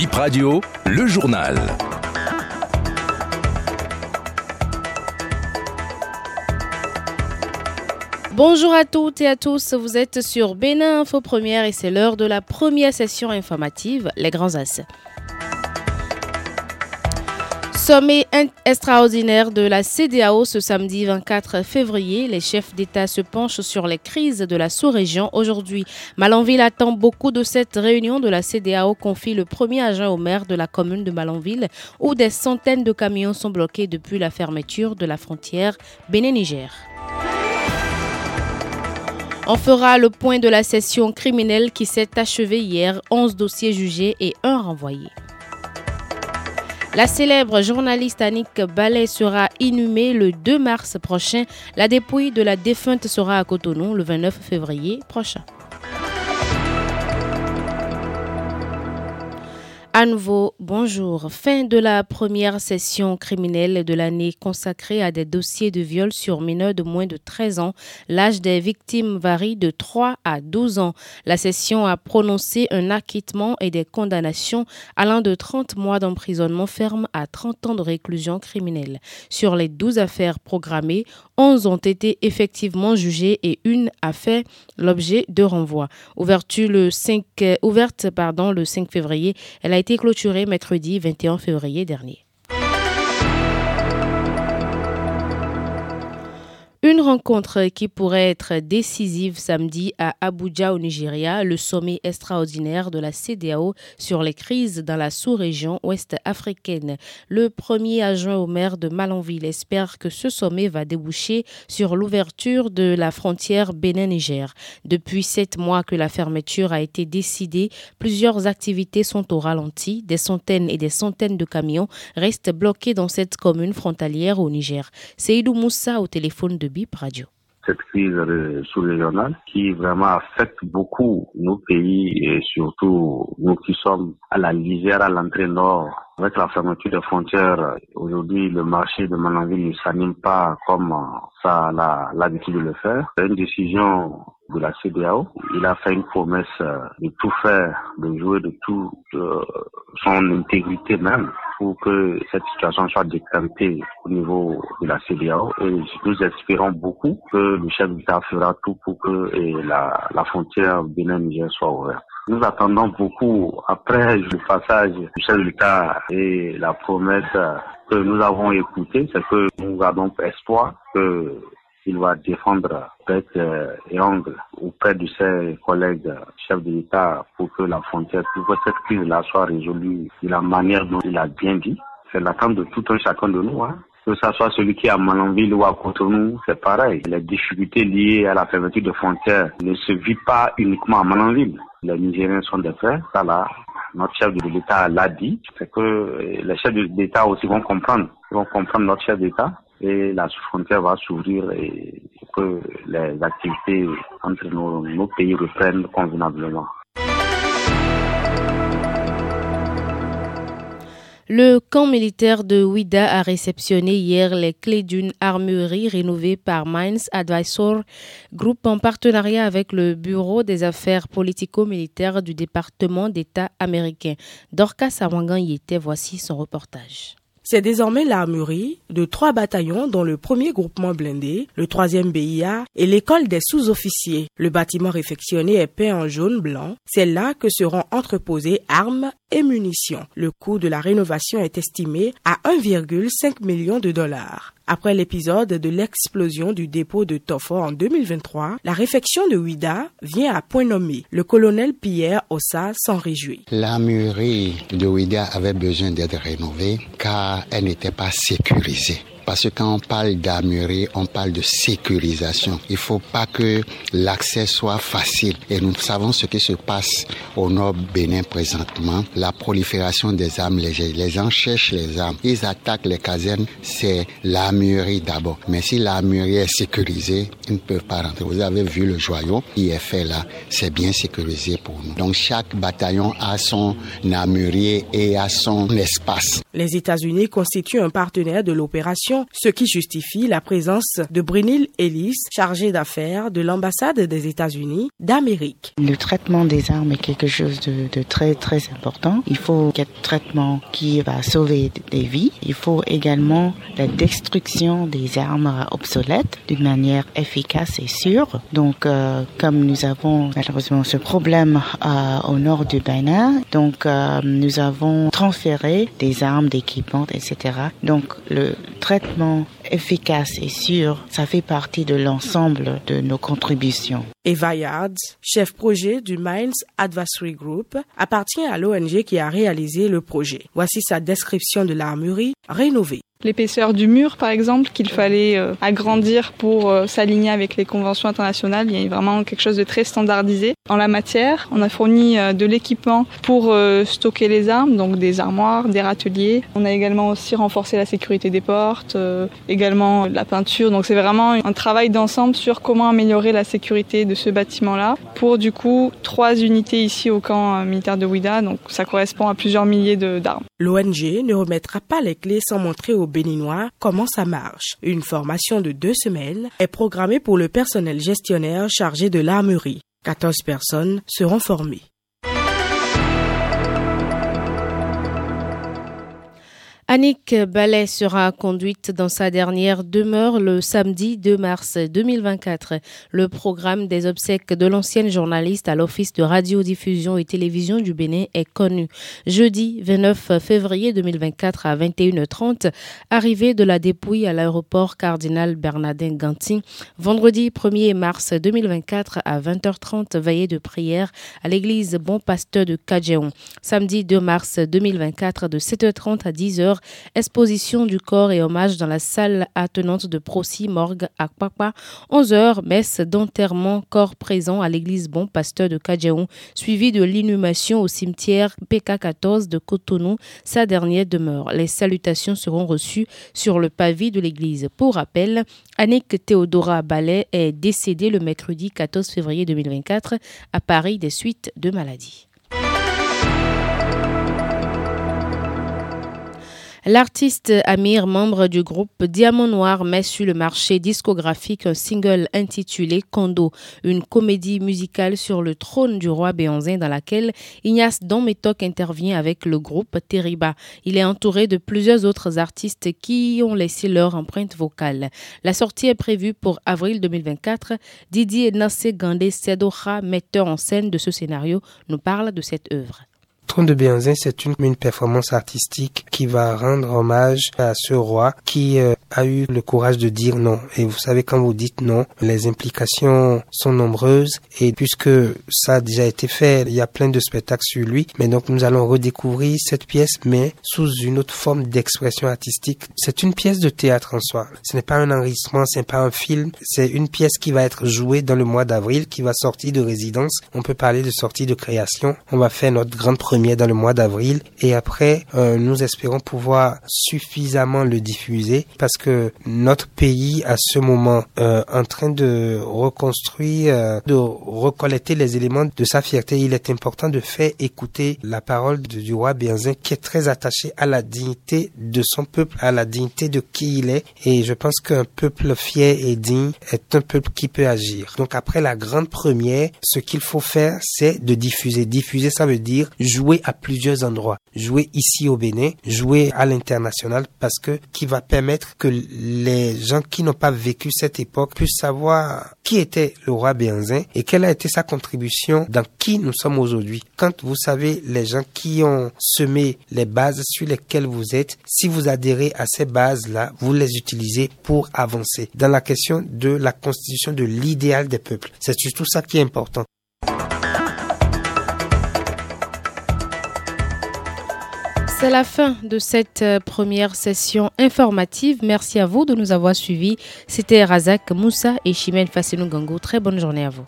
Bip Radio, le journal. Bonjour à toutes et à tous, vous êtes sur Bénin Info Première et c'est l'heure de la première session informative, les grands as. Sommet extraordinaire de la CDAO ce samedi 24 février. Les chefs d'État se penchent sur les crises de la sous-région aujourd'hui. Malanville attend beaucoup de cette réunion de la CDAO, confie le premier agent au maire de la commune de Malanville, où des centaines de camions sont bloqués depuis la fermeture de la frontière Bénin-Niger. On fera le point de la session criminelle qui s'est achevée hier, 11 dossiers jugés et un renvoyé. La célèbre journaliste Annick Ballet sera inhumée le 2 mars prochain. La dépouille de la défunte sera à Cotonou le 29 février prochain. À nouveau, bonjour. Fin de la première session criminelle de l'année consacrée à des dossiers de viol sur mineurs de moins de 13 ans. L'âge des victimes varie de 3 à 12 ans. La session a prononcé un acquittement et des condamnations allant de 30 mois d'emprisonnement ferme à 30 ans de réclusion criminelle. Sur les 12 affaires programmées, 11 ont été effectivement jugées et une a fait l'objet de renvoi. Ouverture le 5, ouverte pardon, le 5 février, elle a été clôturée mercredi 21 février dernier. Une rencontre qui pourrait être décisive samedi à Abuja au Nigeria, le sommet extraordinaire de la CDAO sur les crises dans la sous-région ouest africaine. Le premier adjoint au maire de Malanville espère que ce sommet va déboucher sur l'ouverture de la frontière Bénin-Niger. Depuis sept mois que la fermeture a été décidée, plusieurs activités sont au ralenti. Des centaines et des centaines de camions restent bloqués dans cette commune frontalière au Niger. Seydou Moussa au téléphone de Cette crise sous-régionale qui vraiment affecte beaucoup nos pays et surtout nous qui sommes à la lisière, à l'entrée nord. Avec la fermeture des frontières, aujourd'hui le marché de Mananville ne s'anime pas comme ça a l'habitude de le faire. C'est une décision de la CDAO. Il a fait une promesse de tout faire, de jouer de tout son intégrité même pour que cette situation soit décantée au niveau de la CDAO et nous espérons beaucoup que le chef d'État fera tout pour que la, la frontière Bénin-Niger soit ouverte. Nous attendons beaucoup, après le passage du chef d'État et la promesse que nous avons écoutée, c'est que nous gardons espoir que il va défendre tête et ongle auprès de ses collègues chefs de l'État pour que la frontière, pour que cette crise-là soit résolue de la manière dont il a bien dit. C'est l'attente de tout un chacun de nous. Hein. Que ce soit celui qui est à Malanville ou à Cotonou, c'est pareil. Les difficultés liées à la fermeture de frontières ne se vivent pas uniquement à Malanville. Les Nigériens sont des frères, ça là, notre chef de l'État l'a dit, c'est que les chefs d'État aussi vont comprendre, ils vont comprendre notre chef d'État et la frontière va s'ouvrir et que les activités entre nos pays reprennent convenablement. Le camp militaire de Ouida a réceptionné hier les clés d'une armurerie rénovée par Mines Advisor, groupe en partenariat avec le Bureau des affaires politico-militaires du département d'État américain. Dorcas Awangan y était, voici son reportage. C'est désormais l'armurerie de trois bataillons dont le premier groupement blindé, le troisième BIA et l'école des sous-officiers. Le bâtiment réfectionné est peint en jaune-blanc. C'est là que seront entreposées armes et munitions. Le coût de la rénovation est estimé à 1,5 million de dollars. Après l'épisode de l'explosion du dépôt de Tofo en 2023, la réfection de Ouida vient à point nommé. Le colonel Pierre Ossa s'en réjouit. La mûrie de Ouida avait besoin d'être rénovée car elle n'était pas sécurisée. Parce que quand on parle d'armurerie, on parle de sécurisation. Il faut pas que l'accès soit facile. Et nous savons ce qui se passe au nord Bénin présentement. La prolifération des armes légères. Les gens cherchent les armes. Ils attaquent les casernes. C'est l'armurerie d'abord. Mais si l'armurerie est sécurisée, ils ne peuvent pas rentrer. Vous avez vu le joyau qui est fait là. C'est bien sécurisé pour nous. Donc chaque bataillon a son armurier et a son espace. Les États-Unis constituent un partenaire de l'opération ce qui justifie la présence de Brynil Ellis, chargée d'affaires de l'ambassade des États-Unis d'Amérique. Le traitement des armes est quelque chose de, très très important. Il faut un traitement qui va sauver des vies. Il faut également la destruction des armes obsolètes d'une manière efficace et sûre. Donc, euh, comme nous avons malheureusement ce problème euh, au nord du Bénin, donc euh, nous avons transféré des armes, d'équipements, etc. Donc, le traitement efficace et sûr, ça fait partie de l'ensemble de nos contributions. Eva Yards, chef projet du Mines Advisory Group, appartient à l'ONG qui a réalisé le projet. Voici sa description de l'armurerie rénovée l'épaisseur du mur par exemple qu'il fallait euh, agrandir pour euh, s'aligner avec les conventions internationales. Il y a vraiment quelque chose de très standardisé. En la matière, on a fourni euh, de l'équipement pour stocker les armes, donc des armoires, des râteliers. On a également aussi renforcé la sécurité des portes, également la peinture. Donc c'est vraiment un travail d'ensemble sur comment améliorer la sécurité de ce bâtiment-là pour du coup trois unités ici au camp militaire de Ouida. Donc ça correspond à plusieurs milliers d'armes. L'ONG ne remettra pas les clés sans montrer au béninois comment ça marche? Une formation de deux semaines est programmée pour le personnel gestionnaire chargé de l'armerie. 14 personnes seront formées. Annick Ballet sera conduite dans sa dernière demeure le samedi 2 mars 2024. Le programme des obsèques de l'ancienne journaliste à l'Office de radiodiffusion et télévision du Bénin est connu. Jeudi 29 février 2024 à 21h30, arrivée de la dépouille à l'aéroport Cardinal Bernardin Gantin. Vendredi 1er mars 2024 à 20h30, veillée de prière à l'église Bon Pasteur de Kadjeon. Samedi 2 mars 2024 de 7h30 à 10h, exposition du corps et hommage dans la salle attenante de Procy Morgue à Papa. 11h, messe d'enterrement corps présent à l'église Bon Pasteur de Kadjaon, suivi de l'inhumation au cimetière PK14 de Cotonou, sa dernière demeure. Les salutations seront reçues sur le pavé de l'église. Pour rappel, Annick Théodora Ballet est décédée le mercredi 14 février 2024 à Paris des suites de maladie. L'artiste Amir, membre du groupe Diamant Noir, met sur le marché discographique un single intitulé Kondo, une comédie musicale sur le trône du roi Béanzin dans laquelle Ignace Donmetok intervient avec le groupe Teriba. Il est entouré de plusieurs autres artistes qui ont laissé leur empreinte vocale. La sortie est prévue pour avril 2024. Didier Nassé Gandé Sedoha, metteur en scène de ce scénario, nous parle de cette œuvre. Trône de Béanzin, c'est une, une, performance artistique qui va rendre hommage à ce roi qui euh, a eu le courage de dire non. Et vous savez, quand vous dites non, les implications sont nombreuses. Et puisque ça a déjà été fait, il y a plein de spectacles sur lui. Mais donc, nous allons redécouvrir cette pièce, mais sous une autre forme d'expression artistique. C'est une pièce de théâtre en soi. Ce n'est pas un enregistrement, ce n'est pas un film. C'est une pièce qui va être jouée dans le mois d'avril, qui va sortir de résidence. On peut parler de sortie de création. On va faire notre grande première dans le mois d'avril et après euh, nous espérons pouvoir suffisamment le diffuser parce que notre pays à ce moment euh, en train de reconstruire, euh, de recollecter les éléments de sa fierté, il est important de faire écouter la parole du roi Bienzin qui est très attaché à la dignité de son peuple, à la dignité de qui il est et je pense qu'un peuple fier et digne est un peuple qui peut agir. Donc après la grande première, ce qu'il faut faire c'est de diffuser. Diffuser ça veut dire jouer à plusieurs endroits, jouer ici au Bénin, jouer à l'international parce que qui va permettre que les gens qui n'ont pas vécu cette époque puissent savoir qui était le roi Béanzin et quelle a été sa contribution dans qui nous sommes aujourd'hui. Quand vous savez les gens qui ont semé les bases sur lesquelles vous êtes, si vous adhérez à ces bases-là, vous les utilisez pour avancer. Dans la question de la constitution de l'idéal des peuples, c'est surtout ça qui est important. C'est la fin de cette euh, première session informative. Merci à vous de nous avoir suivis. C'était Razak Moussa et Chimène Fassinou Gango. Très bonne journée à vous.